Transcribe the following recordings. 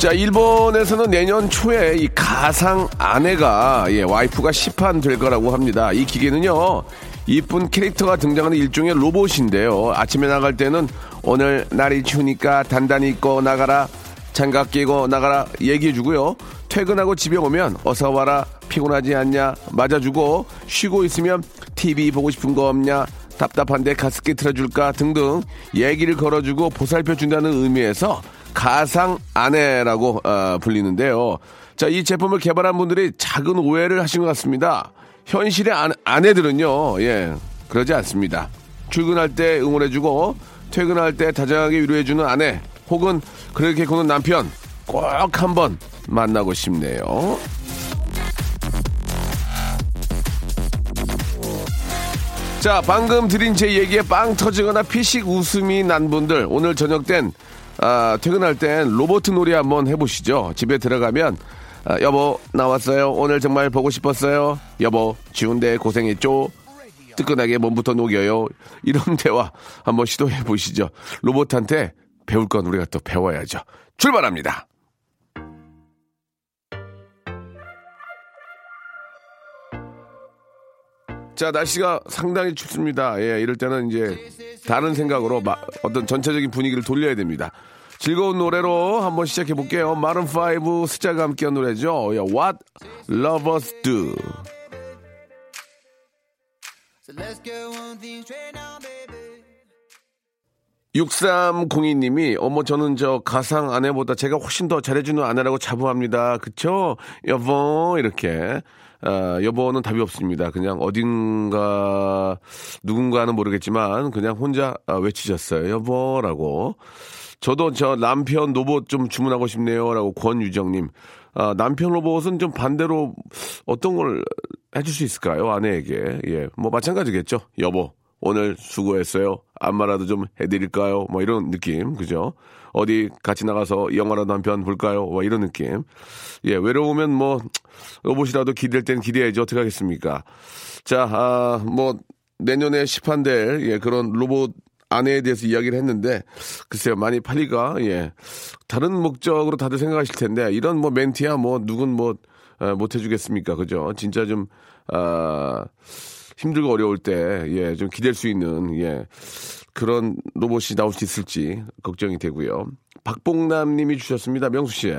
자, 일본에서는 내년 초에 이 가상 아내가 예, 와이프가 시판될 거라고 합니다. 이 기계는요. 이쁜 캐릭터가 등장하는 일종의 로봇인데요. 아침에 나갈 때는 오늘 날이 추우니까 단단히 입고 나가라. 장갑 끼고 나가라 얘기해 주고요. 퇴근하고 집에 오면 어서 와라 피곤하지 않냐 맞아 주고 쉬고 있으면 TV 보고 싶은 거 없냐 답답한데 가습기 틀어줄까 등등 얘기를 걸어주고 보살펴 준다는 의미에서 가상 아내라고 어, 불리는데요. 자, 이 제품을 개발한 분들이 작은 오해를 하신 것 같습니다. 현실의 아, 아내들은요, 예, 그러지 않습니다. 출근할 때 응원해주고 퇴근할 때 다정하게 위로해주는 아내 혹은 그렇게 구는 남편 꼭 한번 만나고 싶네요. 자, 방금 드린 제 얘기에 빵 터지거나 피식 웃음이 난 분들 오늘 저녁 땐 아, 퇴근할 땐 로봇 놀이 한번 해보시죠. 집에 들어가면 아, 여보 나왔어요. 오늘 정말 보고 싶었어요. 여보 추운데 고생했죠. 뜨끈하게 몸부터 녹여요. 이런 대화 한번 시도해 보시죠. 로봇한테 배울 건 우리가 또 배워야죠. 출발합니다. 자, 날씨가 상당히 춥습니다. 예, 이럴 때는 이제 다른 생각으로 마, 어떤 전체적인 분위기를 돌려야 됩니다. 즐거운 노래로 한번 시작해 볼게요. 마룬5 스자가 함께한 노래죠. 예, What Lovers Do. 6302님이 어머 저는 저 가상 아내보다 제가 훨씬 더 잘해주는 아내라고 자부합니다. 그쵸? 여보 이렇게 아, 여보는 답이 없습니다. 그냥 어딘가 누군가는 모르겠지만 그냥 혼자 아, 외치셨어요. 여보라고. 저도 저 남편 로봇 좀 주문하고 싶네요라고 권유정님. 아, 남편 로봇은 좀 반대로 어떤 걸 해줄 수 있을까요? 아내에게. 예. 뭐 마찬가지겠죠. 여보, 오늘 수고했어요. 안마라도 좀 해드릴까요? 뭐 이런 느낌. 그죠? 어디 같이 나가서 영화라도 한 편 볼까요? 뭐 이런 느낌. 예, 외로우면 뭐, 로봇이라도 기댈 땐 기대야지. 어떻게 하겠습니까? 자, 아, 뭐, 내년에 시판될, 예, 그런 로봇 아내에 대해서 이야기를 했는데, 글쎄요, 많이 팔리가, 예. 다른 목적으로 다들 생각하실 텐데, 이런 뭐 멘트야 뭐, 누군 뭐, 아, 못 해주겠습니까? 그죠? 진짜 좀, 아, 힘들고 어려울 때, 예, 좀 기댈 수 있는, 예, 그런 로봇이 나올 수 있을지 걱정이 되고요. 박봉남 님이 주셨습니다. 명수 씨.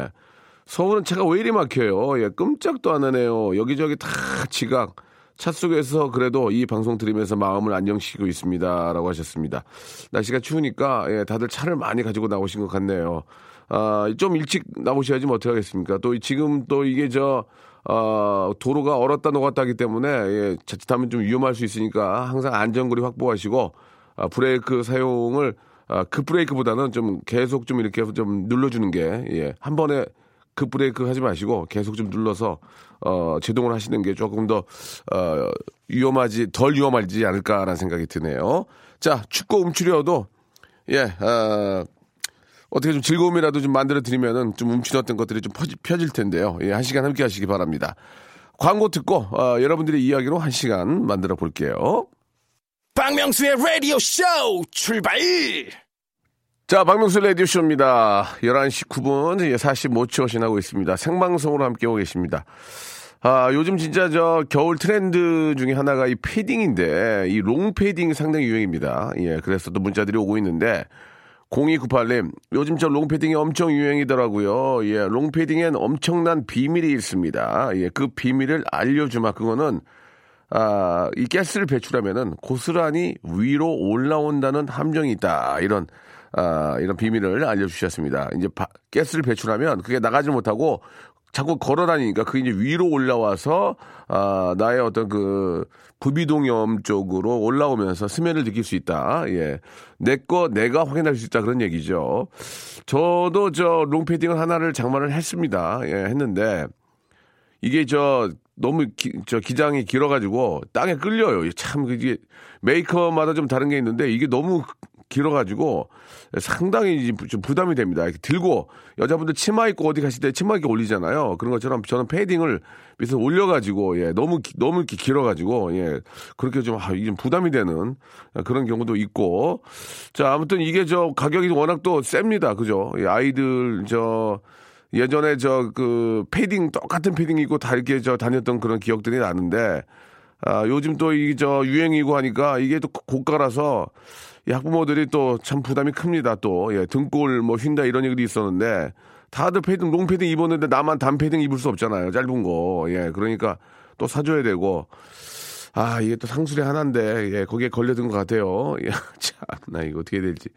서울은 차가 왜 이리 막혀요? 예, 끔짝도 안 하네요. 여기저기 다 지각. 차 속에서 그래도 이 방송 들으면서 마음을 안정시키고 있습니다. 라고 하셨습니다. 날씨가 추우니까, 예, 다들 차를 많이 가지고 나오신 것 같네요. 아, 좀 일찍 나오셔야지 뭐 어떻게 하겠습니까? 또 지금 또 이게 저, 어, 도로가 얼었다 녹았다 하기 때문에, 예, 자칫하면 좀 위험할 수 있으니까 항상 안전거리 확보하시고, 아, 브레이크 사용을, 아, 급 브레이크보다는 좀 계속 좀 이렇게 좀 눌러주는 게, 예, 한 번에 급 브레이크 하지 마시고 계속 좀 눌러서 어 제동을 하시는 게 조금 더 어, 위험하지 덜 위험하지 않을까라는 생각이 드네요. 자 춥고 움츠려도 예 어, 어떻게 좀 즐거움이라도 좀 만들어 드리면은 좀 움츠렸던 것들이 좀 퍼지, 펴질 텐데요. 예, 한 시간 함께 하시기 바랍니다. 광고 듣고 어, 여러분들의 이야기로 한 시간 만들어 볼게요. 박명수의 라디오 쇼 출발! 자, 박명수 라디오 쇼입니다. 11시 9분, 45초 지나고 있습니다. 생방송으로 함께 오고 계십니다. 아, 요즘 진짜 저 겨울 트렌드 중에 하나가 이 패딩인데, 이 롱 패딩 상당히 유행입니다. 예, 그래서 또 문자들이 오고 있는데, 0298님, 요즘 저 롱패딩이 엄청 유행이더라고요. 예, 롱패딩엔 엄청난 비밀이 있습니다. 예, 그 비밀을 알려주마. 그거는, 아, 이 가스를 배출하면은 고스란히 위로 올라온다는 함정이 있다. 이런, 아, 이런 비밀을 알려주셨습니다. 이제 바, 가스를 배출하면 그게 나가지 못하고 자꾸 걸어 다니니까 그게 이제 위로 올라와서 아, 나의 어떤 그 부비동염 쪽으로 올라오면서 스멜을 느낄 수 있다. 예. 내 거 내가 확인할 수 있다 그런 얘기죠. 저도 저 롱패딩을 하나를 장만을 했습니다. 예, 했는데 이게 저 너무 기, 저 기장이 길어가지고 땅에 끌려요. 참 그게 메이커마다 좀 다른 게 있는데 이게 너무 길어가지고 상당히 좀 부담이 됩니다. 이렇게 들고 여자분들 치마 입고 어디 가실 때 치마 입고 올리잖아요. 그런 것처럼 저는 패딩을 밑에서 올려가지고 예 너무 너무 이렇게 길어가지고 예 그렇게 좀, 아, 좀 부담이 되는 그런 경우도 있고 자 아무튼 이게 저 가격이 워낙 또 셉니다. 그죠? 예, 아이들 저 예전에 저 그 패딩 똑같은 패딩 입고 다 이렇게 저 다녔던 그런 기억들이 나는데 아 요즘 또 이 저 유행이고 하니까 이게 또 고가라서 학부모들이 또 참 부담이 큽니다. 또 예, 등골 뭐 휜다 이런 얘기도 있었는데 다들 패딩 롱패딩 입었는데 나만 단패딩 입을 수 없잖아요. 짧은 거. 예, 그러니까 또 사줘야 되고 아 이게 또 상술이 하나인데 예, 거기에 걸려든 것 같아요. 예, 참나 이거 어떻게 될지.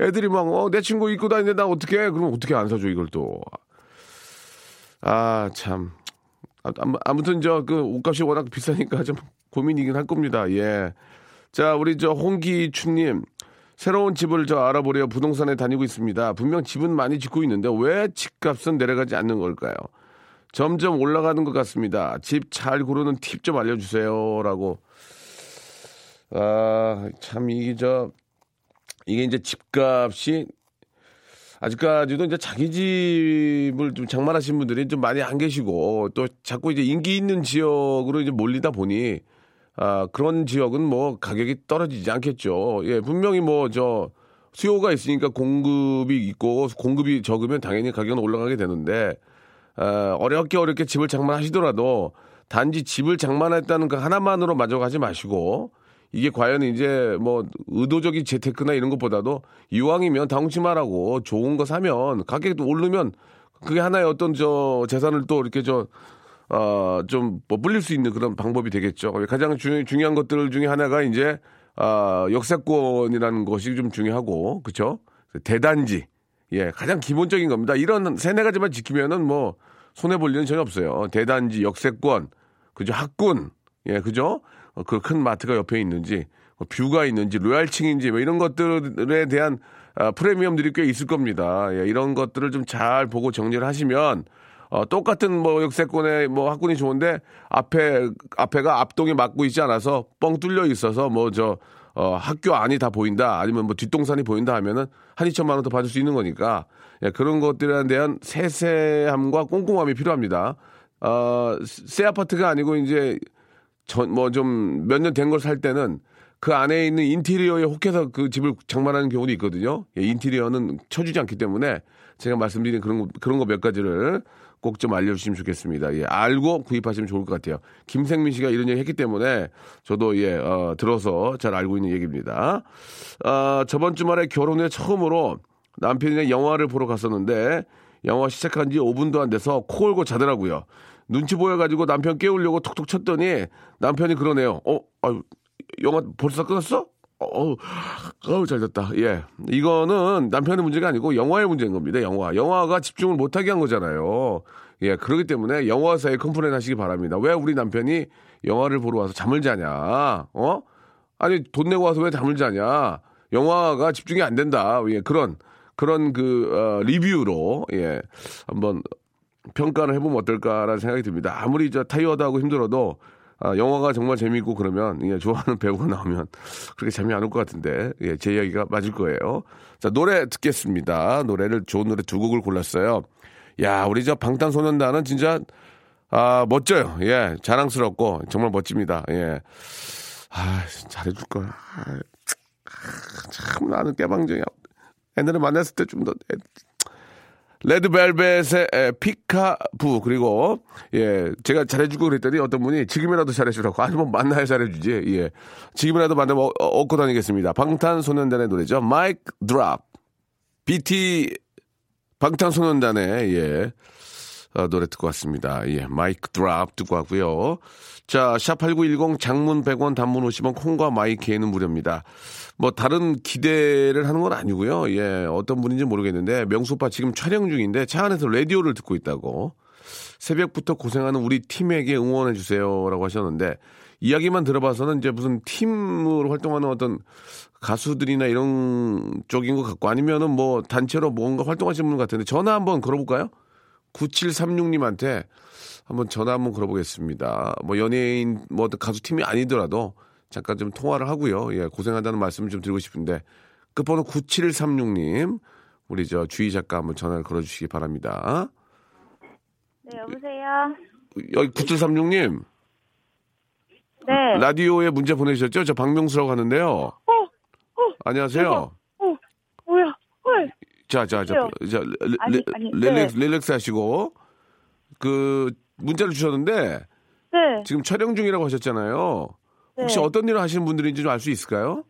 애들이 막 어 내 친구 입고 다니는데 나 어떻게 해? 그럼 어떻게 안 사줘 이걸 또. 아 참. 아무튼 저 그 옷값이 워낙 비싸니까 좀 고민이긴 할 겁니다. 예. 자, 우리 저 홍기춘님. 새로운 집을 저 알아보려 부동산에 다니고 있습니다. 분명 집은 많이 짓고 있는데 왜 집값은 내려가지 않는 걸까요? 점점 올라가는 것 같습니다. 집 잘 고르는 팁 좀 알려주세요. 라고. 아, 참, 이게 저, 이게 이제 집값이 아직까지도 이제 자기 집을 좀 장만하신 분들이 좀 많이 안 계시고 또 자꾸 이제 인기 있는 지역으로 이제 몰리다 보니 아, 그런 지역은 뭐 가격이 떨어지지 않겠죠. 예, 분명히 뭐 저 수요가 있으니까 공급이 있고 공급이 적으면 당연히 가격은 올라가게 되는데 아, 어렵게 어렵게 집을 장만하시더라도 단지 집을 장만했다는 그 하나만으로 만족하지 마시고 이게 과연 이제 뭐 의도적인 재테크나 이런 것보다도 이왕이면 당치마라고 좋은 거 사면 가격이 오르면 그게 하나의 어떤 저 재산을 또 이렇게 저 어, 좀 뭐 불릴 수 있는 그런 방법이 되겠죠. 가장 중, 중요한 것들 중에 하나가 이제 아, 역세권이라는 것이 좀 중요하고 그렇죠? 대단지 예 가장 기본적인 겁니다. 이런 세네 가지만 지키면은 뭐 손해 볼 일은 전혀 없어요. 대단지, 역세권, 그죠? 학군, 예 그죠? 어, 그큰 마트가 옆에 있는지 뭐 뷰가 있는지 로얄층인지 뭐 이런 것들에 대한 아, 프리미엄들이 꽤 있을 겁니다. 예, 이런 것들을 좀 잘 보고 정리를 하시면 어, 똑같은 뭐 역세권의 뭐 학군이 좋은데 앞에 앞에가 앞동에 막고 있지 않아서 뻥 뚫려 있어서 뭐저 어, 학교 안이 다 보인다 아니면 뭐 뒷동산이 보인다 하면은 한 2천만 원 더 받을 수 있는 거니까 예, 그런 것들에 대한 세세함과 꼼꼼함이 필요합니다. 어, 새 아파트가 아니고 이제 뭐좀 몇 년 된 걸 살 때는 그 안에 있는 인테리어에 혹해서 그 집을 장만하는 경우도 있거든요. 예, 인테리어는 쳐주지 않기 때문에 제가 말씀드린 그런 거, 그런 거 몇 가지를 꼭 좀 알려주시면 좋겠습니다. 예, 알고 구입하시면 좋을 것 같아요. 김생민 씨가 이런 얘기 했기 때문에 저도 예, 어, 들어서 잘 알고 있는 얘기입니다. 어, 저번 주말에 결혼 후에 처음으로 남편이랑 영화를 보러 갔었는데 영화 시작한 지 5분도 안 돼서 코 골고 자더라고요. 눈치 보여가지고 남편 깨우려고 톡톡 쳤더니 남편이 그러네요. 어, 아유, 영화 벌써 끝났어? 어우, 어우, 잘 됐다. 예. 이거는 남편의 문제가 아니고 영화의 문제인 겁니다. 영화. 영화가 집중을 못하게 한 거잖아요. 예. 그렇기 때문에 영화사에 complain 하시기 바랍니다. 왜 우리 남편이 영화를 보러 와서 잠을 자냐? 어? 아니, 돈 내고 와서 왜 잠을 자냐? 영화가 집중이 안 된다. 예. 그런, 그런 그, 어, 리뷰로, 예. 한번 평가를 해보면 어떨까라는 생각이 듭니다. 아무리 저 타이어드하고 힘들어도 아, 영화가 정말 재미있고 그러면 예, 좋아하는 배우가 나오면 그렇게 재미 안 올 것 같은데 예, 제 이야기가 맞을 거예요. 자 노래 듣겠습니다. 노래를 좋은 노래 두 곡을 골랐어요. 야 우리 저 방탄소년단은 진짜 아 멋져요. 예 자랑스럽고 정말 멋집니다. 예. 아 잘해줄 거야. 아, 참 나는 깨방정이야. 옛날에 만났을 때 좀 더 레드벨벳의 피카부. 그리고 예 제가 잘해주고 그랬더니 어떤 분이 지금이라도 잘해주라고. 아니 뭐 만나야 잘해주지. 예. 지금이라도 만나면 어, 얻고 다니겠습니다. 방탄소년단의 노래죠. 마이크 드랍. BT 방탄소년단의 예 어, 노래 듣고 왔습니다 예 마이크 드랍 듣고 왔고요 자, 샵8910 장문 100원 단문 50원 콩과 마이케이는 무료입니다. 뭐 다른 기대를 하는 건 아니고요. 예, 어떤 분인지 모르겠는데 오빠 지금 촬영 중인데 차 안에서 라디오를 듣고 있다고. 새벽부터 고생하는 우리 팀에게 응원해 주세요라고 하셨는데 이야기만 들어봐서는 이제 무슨 팀으로 활동하는 어떤 가수들이나 이런 쪽인 것 같고 아니면은 뭐 단체로 뭔가 활동하시는 분 같은데 전화 한번 걸어볼까요? 9736님한테 한번 전화 한번 걸어보겠습니다. 뭐 연예인 뭐 가수 팀이 아니더라도 잠깐 좀 통화를 하고요. 예, 고생한다는 말씀을 좀 드리고 싶은데 끝번호 9736님 우리 저 주희 작가 한번 전화를 걸어주시기 바랍니다. 네, 여보세요. 여기 9736님 네. 라디오에 문자 보내주셨죠? 저 박명수라고 하는데요. 어, 어, 안녕하세요. 자, 자, 자? 자, 레, 아니, 레, 아니, 릴렉스, 네. 릴렉스 하시고 그 문자를 주셨는데 네. 지금 촬영 중이라고 하셨잖아요. 혹시 네. 어떤 일을 하시는 분들인지 좀 알 수 있을까요?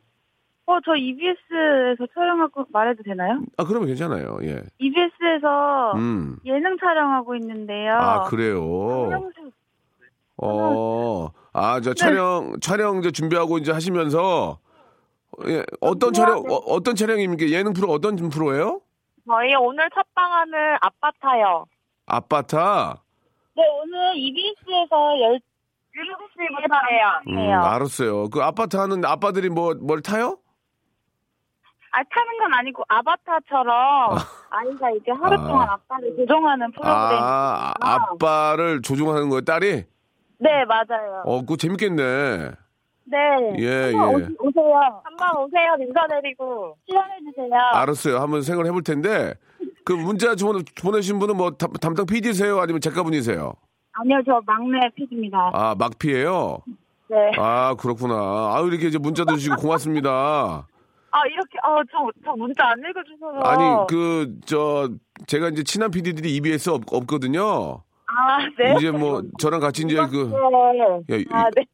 어, 저 EBS에서 촬영하고 말해도 되나요? 아, 그러면 괜찮아요. 예. EBS에서 음. 예능 촬영하고 있는데요. 아, 그래요. 어. 아, 네. 저 촬영 촬영 이제 준비하고 이제 하시면서 예, 어떤 네. 촬영 어, 떤 촬영입니까? 예능 프로 어떤 프로예요? 저희 오늘 첫 방하는 아파타요. 아빠타. 네, 오늘 EBS에서 열 7시부터 음, 해요. 알았어요. 그 하는 아빠들이 뭐 뭘 타요? 아, 타는 건 아니고 아바타처럼 아 이가 이제 하루 아. 동안 아빠를 조종하는 프로그램. 아, 아빠를 조종하는 거예요, 딸이? 네, 맞아요. 어, 그거 재밌겠네. 네. 예, 한번 예. 오, 오세요. 한번 오세요. 인사드리고 출연해주세요. 알았어요. 한번 생각을 해볼 텐데, 그 문자 보- 보내신 분은 뭐 담- 담당 PD세요? 아니면 작가분이세요? 아니요, 저 막내 PD입니다. 아, 막피예요 네. 아, 그렇구나. 아유, 이렇게 이제 문자도 주시고 고맙습니다. 아, 이렇게, 어, 저, 저 문자 안 읽어주셔서. 아니, 그, 저, 제가 이제 친한 PD들이 EBS 없, 없거든요. 아, 네. 이제 뭐, 저랑 같이 이제 그, 네. 야, 이- 아, 네.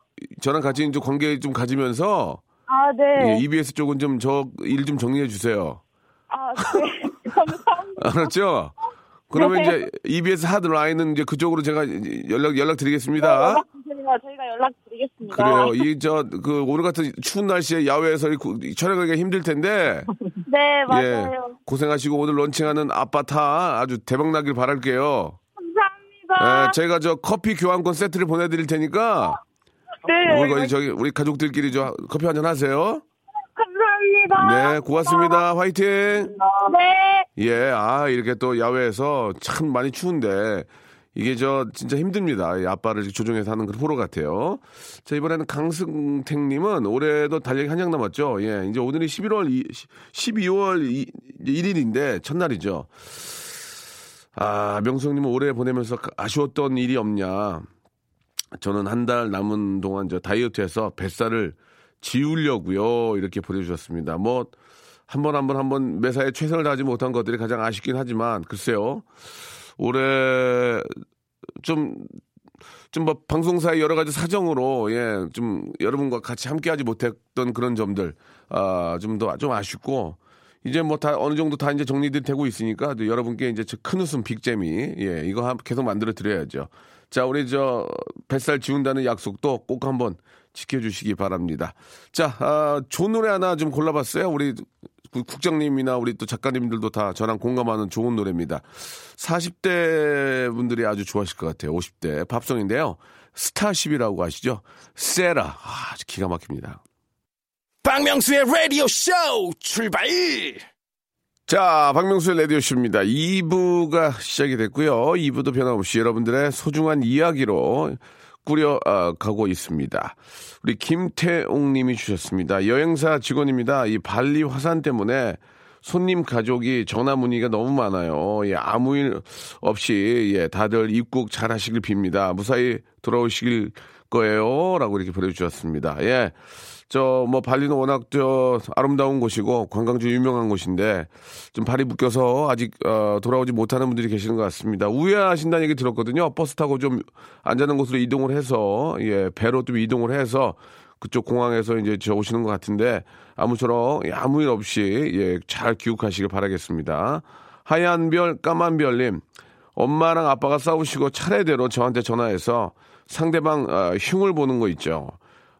저랑 같이 이제 관계 좀 가지면서, 아, 네. 예, EBS 쪽은 좀 저 일 좀 정리해 주세요. 아, 네. 감사합니다. 알았죠? 그러면 네. 이제 EBS 하드 라인은 이제 그쪽으로 제가 연락 연락 드리겠습니다. 연락 주세요. 저희가 연락 드리겠습니다. 그래요. 이 저 그 오늘 같은 추운 날씨에 야외에서 촬영하기가 힘들 텐데 네, 맞아요. 예 고생하시고 오늘 런칭하는 아빠타 아주 대박 나길 바랄게요. 감사합니다. 예, 제가 저 커피 교환권 세트를 보내드릴 테니까 네. 우리 저기 우리 가족들끼리 저 커피 한 잔 하세요. 감사합니다. 네, 고맙습니다. 화이팅. 네. 예, 아, 이렇게 또 야외에서 참 많이 추운데, 이게 저 진짜 힘듭니다. 이 아빠를 조종해서 하는 그런 프로 같아요. 자, 이번에는 강승택님은 올해도 달력이 한 장 남았죠. 예, 이제 오늘이 11월, 이, 12월 1일인데, 첫날이죠. 아, 명수형님은 올해 보내면서 아쉬웠던 일이 없냐. 저는 한 달 남은 동안 저 다이어트해서 뱃살을 지우려고요. 이렇게 보내주셨습니다. 뭐, 한 번 한 번 한 번 매사에 최선을 다하지 못한 것들이 가장 아쉽긴 하지만, 글쎄요. 올해 좀, 좀 뭐 방송사의 여러 가지 사정으로, 예, 좀 여러분과 같이 함께 하지 못했던 그런 점들, 아, 좀 더, 좀 아쉽고, 이제 뭐 다 어느 정도 다 이제 정리들이 되고 있으니까 또 여러분께 이제 저큰 웃음 빅재미 예 이거 한- 계속 만들어 드려야죠. 자 우리 저 뱃살 지운다는 약속도 꼭 한번 지켜주시기 바랍니다. 자 아, 좋은 노래 하나 좀 골라봤어요. 우리 국- 국장님이나 우리 또 작가님들도 다 저랑 공감하는 좋은 노래입니다. 40대 분들이 아주 좋아하실 것 같아요. 50대 팝송인데요. 스타쉽이라고 아시죠? 세라 아, 기가 막힙니다. 박명수의 라디오 쇼 출발! 자, 박명수의 라디오쇼입니다. 2부가 시작이 됐고요. 2부도 변함없이 여러분들의 소중한 이야기로 꾸려 어, 가고 있습니다. 우리 김태웅 님이 주셨습니다. 여행사 직원입니다. 이 발리 화산 때문에 손님 가족이 전화 문의가 너무 많아요. 예, 아무 일 없이 예, 다들 입국 잘 하시길 빕니다. 무사히 돌아오시길 거예요. 라고 이렇게 보내주셨습니다. 예. 저, 뭐, 발리는 워낙 저, 아름다운 곳이고, 관광지 유명한 곳인데, 좀 발이 묶여서 아직, 어, 돌아오지 못하는 분들이 계시는 것 같습니다. 우회하신다는 얘기 들었거든요. 버스 타고 좀 안전한 곳으로 이동을 해서, 예, 배로 좀 이동을 해서, 그쪽 공항에서 이제 저 오시는 것 같은데, 아무쪼록 예, 아무 일 없이, 예, 잘 귀국하시길 바라겠습니다. 하얀 별, 까만 별님, 엄마랑 아빠가 싸우시고 차례대로 저한테 전화해서 상대방 어, 흉을 보는 거 있죠.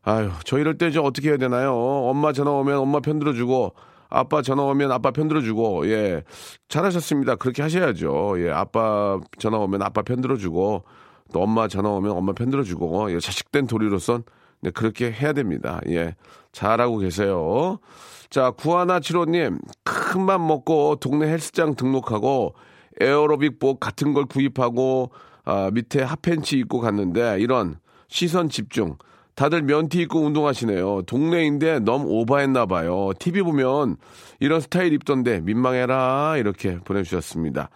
아유, 저 이럴 때저 어떻게 해야 되나요? 엄마 전화 오면 엄마 편 들어주고 아빠 전화 오면 아빠 편 들어주고, 예. 잘하셨습니다. 그렇게 하셔야죠. 예. 아빠 전화 오면 아빠 편 들어주고, 또 엄마 전화 오면 엄마 편 들어주고, 예. 자식된 도리로선 네, 그렇게 해야 됩니다. 예. 잘하고 계세요. 자, 구하나칠호님, 큰 맘 먹고 동네 헬스장 등록하고 에어로빅복 같은 걸 구입하고 아, 밑에 핫팬츠 입고 갔는데 이런 시선 집중. 다들 면티 입고 운동하시네요. 동네인데 너무 오버했나 봐요. TV 보면 이런 스타일 입던데 민망해라 이렇게 보내주셨습니다.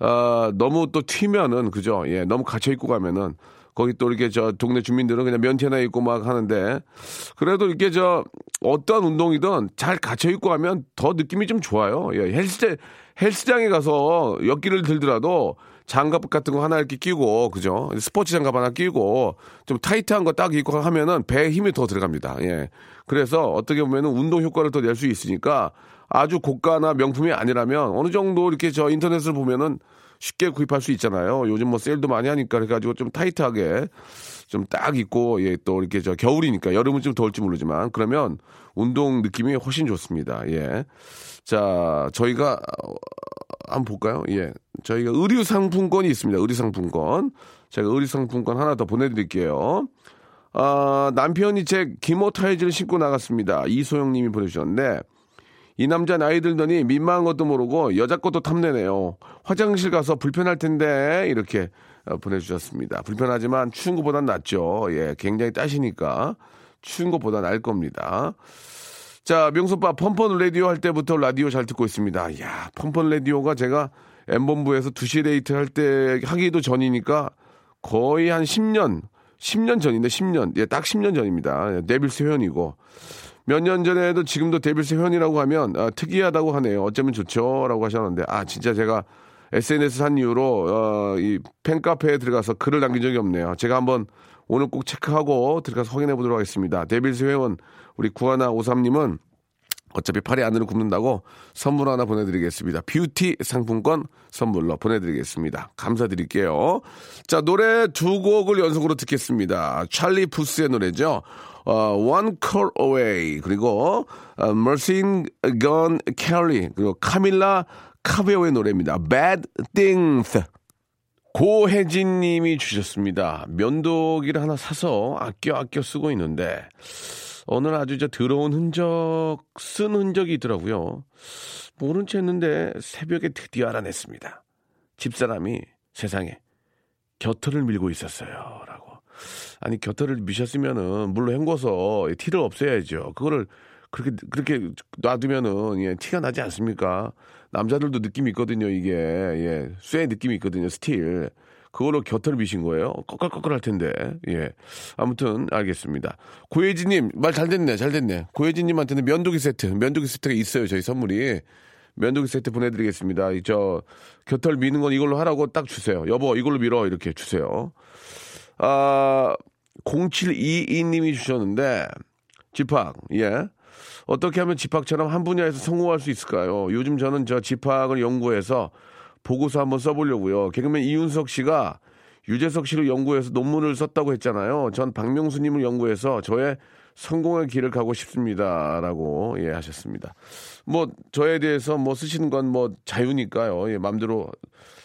아, 너무 또 튀면은 그죠? 예, 너무 갇혀 입고 가면은 거기 또 이렇게 저 동네 주민들은 그냥 면티나 입고 막 하는데 그래도 이렇게 저 어떤 운동이든 잘 갇혀 입고 하면 더 느낌이 좀 좋아요. 예, 헬스장 헬스장에 가서 역기를 들더라도 장갑 같은 거 하나 이렇게 끼고 그죠? 스포츠 장갑 하나 끼고 좀 타이트한 거 딱 입고 하면은 배에 힘이 더 들어갑니다. 예. 그래서 어떻게 보면은 운동 효과를 더 낼 수 있으니까 아주 고가나 명품이 아니라면 어느 정도 이렇게 저 인터넷을 보면은 쉽게 구입할 수 있잖아요. 요즘 뭐 세일도 많이 하니까 그래가지고 좀 타이트하게 좀 딱 입고 예 또 이렇게 저 겨울이니까 여름은 좀 더울지 모르지만 그러면 운동 느낌이 훨씬 좋습니다. 예. 자 저희가 어, 한번 볼까요? 예. 저희가 의류 상품권이 있습니다. 의류 상품권. 제가 의류 상품권 하나 더 보내드릴게요. 아, 남편이 제 기모 타이즈를 신고 나갔습니다. 이소영 님이 보내주셨는데, 이 남자 나이 들더니 민망한 것도 모르고 여자 것도 탐내네요. 화장실 가서 불편할 텐데, 이렇게 어, 보내주셨습니다. 불편하지만 추운 것보단 낫죠. 예, 굉장히 따시니까 추운 것보다 나을 겁니다. 자, 명수 오빠 펀펀 라디오 할 때부터 라디오 잘 듣고 있습니다. 야, 펀펀 라디오가 제가 M본부에서 2시 데이트 할 때 하기도 전이니까 거의 한 10년, 10년 전인데 10년, 예, 딱 10년 전입니다. 데빌스 회원이고. 몇 년 전에도 지금도 데빌스 회원이라고 하면 아, 특이하다고 하네요. 어쩌면 좋죠? 라고 하셨는데, 아, 진짜 제가 SNS 한 이후로, 어, 이 팬카페에 들어가서 글을 남긴 적이 없네요. 제가 한번 오늘 꼭 체크하고 들어가서 확인해 보도록 하겠습니다. 데빌스 회원, 우리 구하나 오삼님은 어차피 팔이 안으로 굽는다고 선물 하나 보내드리겠습니다. 뷰티 상품권 선물로 보내드리겠습니다. 감사드릴게요. 자, 노래 두 곡을 연속으로 듣겠습니다. 찰리 푸스의 노래죠. 어, One Call Away, 그리고 어, Machine Gun Kelly, 그리고 카밀라 카베요의 노래입니다. Bad Things. 고혜진 님이 주셨습니다. 면도기를 하나 사서 아껴 아껴 쓰고 있는데, 오늘 아주 저 더러운 흔적, 쓴 흔적이 있더라고요. 모른 채 했는데 새벽에 드디어 알아냈습니다. 집사람이 세상에 겨털을 밀고 있었어요. 라고. 아니, 겨털을 미셨으면은 물로 헹궈서 티를 없애야죠. 그거를 그렇게, 그렇게 놔두면은, 예, 티가 나지 않습니까? 남자들도 느낌이 있거든요, 이게. 예, 쇠 느낌이 있거든요, 스틸. 그걸로 곁털을 미신 거예요? 꺼끌꺼끌 할 텐데. 예. 아무튼, 알겠습니다. 고혜진 님, 말 잘 됐네, 잘 됐네. 고혜진 님한테는 면도기 세트, 면도기 세트가 있어요, 저희 선물이. 면도기 세트 보내드리겠습니다. 이 저, 곁털 미는 건 이걸로 하라고 딱 주세요. 여보, 이걸로 밀어. 이렇게 주세요. 아, 0722님이 주셨는데, 집합, 예. 어떻게 하면 집합처럼 한 분야에서 성공할 수 있을까요? 요즘 저는 저 집합을 연구해서 보고서 한번 써보려고요. 개그맨 이윤석 씨가 유재석 씨를 연구해서 논문을 썼다고 했잖아요. 전 박명수님을 연구해서 저의 성공의 길을 가고 싶습니다라고 예 하셨습니다. 뭐 저에 대해서 뭐 쓰시는 건 뭐 자유니까요. 예 마음대로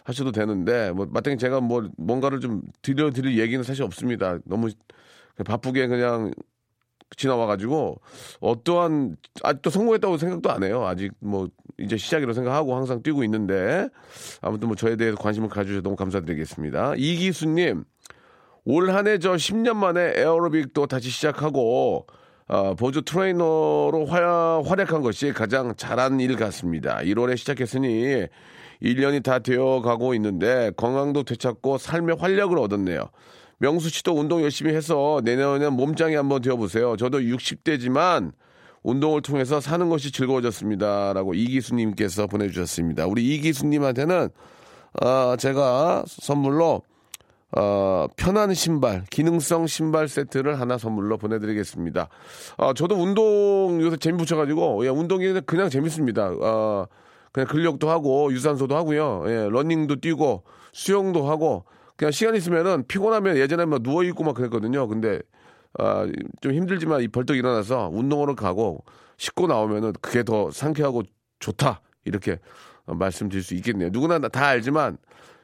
하셔도 되는데 뭐 마땅히 제가 뭐 뭔가를 좀 드려 드릴 얘기는 사실 없습니다. 너무 바쁘게 그냥 지나와가지고 어떠한 아직도 성공했다고 생각도 안 해요. 아직 뭐 이제 시작이라고 생각하고 항상 뛰고 있는데 아무튼 뭐 저에 대해서 관심을 가져주셔서 너무 감사드리겠습니다. 이기수님 올 한 해 저 10년 만에 에어로빅도 다시 시작하고 어, 보조 트레이너로 화, 활약한 것이 가장 잘한 일 같습니다. 1월에 시작했으니 1년이 다 되어 가고 있는데 건강도 되찾고 삶의 활력을 얻었네요. 명수 씨도 운동 열심히 해서 내년에 몸짱이 한번 되어보세요. 저도 60대지만 운동을 통해서 사는 것이 즐거워졌습니다. 라고 이기수님께서 보내주셨습니다. 우리 이기수님한테는, 어, 제가 선물로, 어, 편한 신발, 기능성 신발 세트를 하나 선물로 보내드리겠습니다. 어, 저도 운동 요새 재미 붙여가지고, 예, 운동이 그냥 재밌습니다. 어, 그냥 근력도 하고, 유산소도 하고요. 예, 러닝도 뛰고, 수영도 하고, 그냥 시간 있으면은 피곤하면 예전에 막 누워 있고 막 그랬거든요. 근데, 아, 좀 힘들지만 이 벌떡 일어나서 운동으로 가고 씻고 나오면은 그게 더 상쾌하고 좋다. 이렇게 어, 말씀드릴 수 있겠네요. 누구나 다 알지만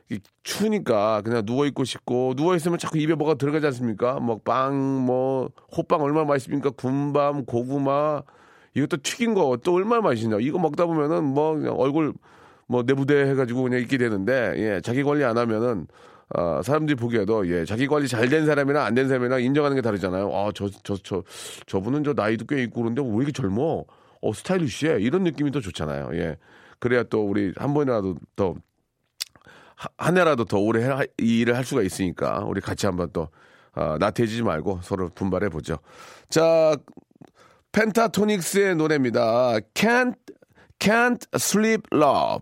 이 추우니까 그냥 누워 있고 싶고 누워 있으면 자꾸 입에 뭐가 들어가지 않습니까? 뭐 빵, 뭐 호빵 얼마나 맛있습니까? 군밤, 고구마 이것도 튀긴 거 또 얼마나 맛있냐? 이거 먹다 보면은 뭐 그냥 얼굴 뭐 내부대 해가지고 그냥 있게 되는데 예 자기 관리 안 하면은 어, 사람들이 보기에도 예 자기 관리 잘 된 사람이나 안 된 사람이나 인정하는 게 다르잖아요. 아 저 저 저 저, 분은 저 나이도 꽤 있고 그런데 왜 이렇게 젊어? 어 스타일리시해 이런 느낌이 더 좋잖아요. 예 그래야 또 우리 한 번이라도 더 한 해라도 더 오래 해, 이 일을 할 수가 있으니까 우리 같이 한번 또 어, 나태해지지 말고 서로 분발해 보죠. 자, 펜타토닉스의 노래입니다. Can't Can't Sleep Love.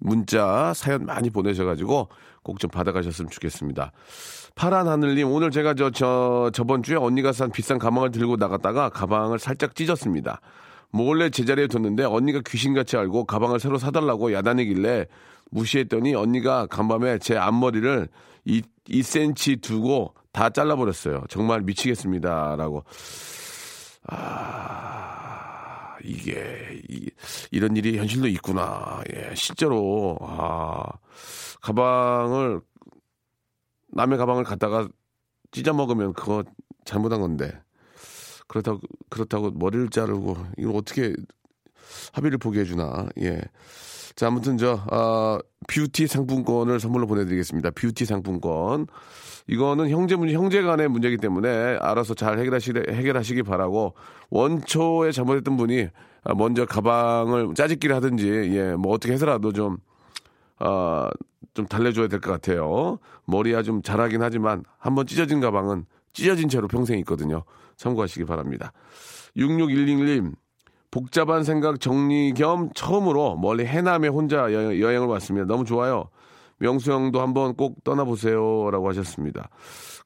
문자 사연 많이 보내셔가지고 꼭 좀 받아가셨으면 좋겠습니다. 파란 하늘님 오늘 제가 저, 저 저번 주에 언니가 산 비싼 가방을 들고 나갔다가 가방을 살짝 찢었습니다. 몰래 제자리에 뒀는데 언니가 귀신같이 알고 가방을 새로 사달라고 야단이길래 무시했더니 언니가 간밤에 제 앞머리를 2, 2cm 두고 다 잘라버렸어요. 정말 미치겠습니다. 라고. 아, 이게 이, 이런 일이 현실도 있구나. 예, 실제로 아 가방을 남의 가방을 갖다가 찢어 먹으면 그거 잘못한 건데 그렇다고 그렇다고 머리를 자르고 이걸 어떻게 합의를 보게 해주나 예. 자 아무튼 저 아, 뷰티 상품권을 선물로 보내드리겠습니다. 뷰티 상품권 이거는 형제 문제, 형제 간의 문제이기 때문에 알아서 잘 해결하시, 해결하시기 바라고 원초에 잘못했던 분이 먼저 가방을 짜집기를 하든지, 예, 뭐 어떻게 해서라도 좀, 아, 좀 달래줘야 될 것 같아요. 머리야 좀 잘하긴 하지만 한번 찢어진 가방은 찢어진 채로 평생 있거든요. 참고하시기 바랍니다. 6611님, 복잡한 생각 정리 겸 처음으로 멀리 해남에 혼자 여, 여행을 왔습니다. 너무 좋아요. 명수 형도 한번 꼭 떠나보세요. 라고 하셨습니다.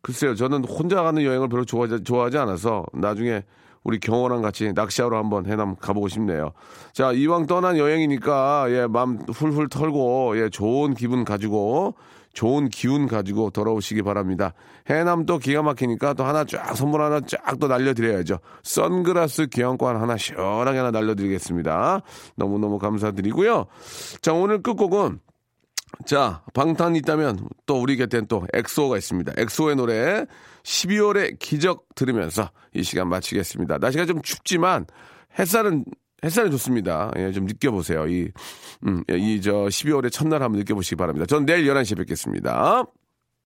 글쎄요, 저는 혼자 가는 여행을 별로 좋아하지, 좋아하지 않아서 나중에 우리 경호랑 같이 낚시하러 한번 해남 가보고 싶네요. 자, 이왕 떠난 여행이니까, 예, 마음 훌훌 털고, 예, 좋은 기분 가지고, 좋은 기운 가지고 돌아오시기 바랍니다. 해남도 기가 막히니까 또 하나 쫙, 선물 하나 쫙 또 날려드려야죠. 선글라스 기왕권 하나 시원하게 하나 날려드리겠습니다. 너무너무 감사드리고요. 자, 오늘 끝곡은 자, 방탄이 있다면 또 우리 곁엔 또 엑소가 있습니다. 엑소의 노래 12월의 기적 들으면서 이 시간 마치겠습니다. 날씨가 좀 춥지만 햇살은 햇살이 좋습니다. 예, 좀 느껴보세요. 이, 음, 이, 저, 12월의 첫날 한번 느껴보시기 바랍니다. 전 내일 11시에 뵙겠습니다.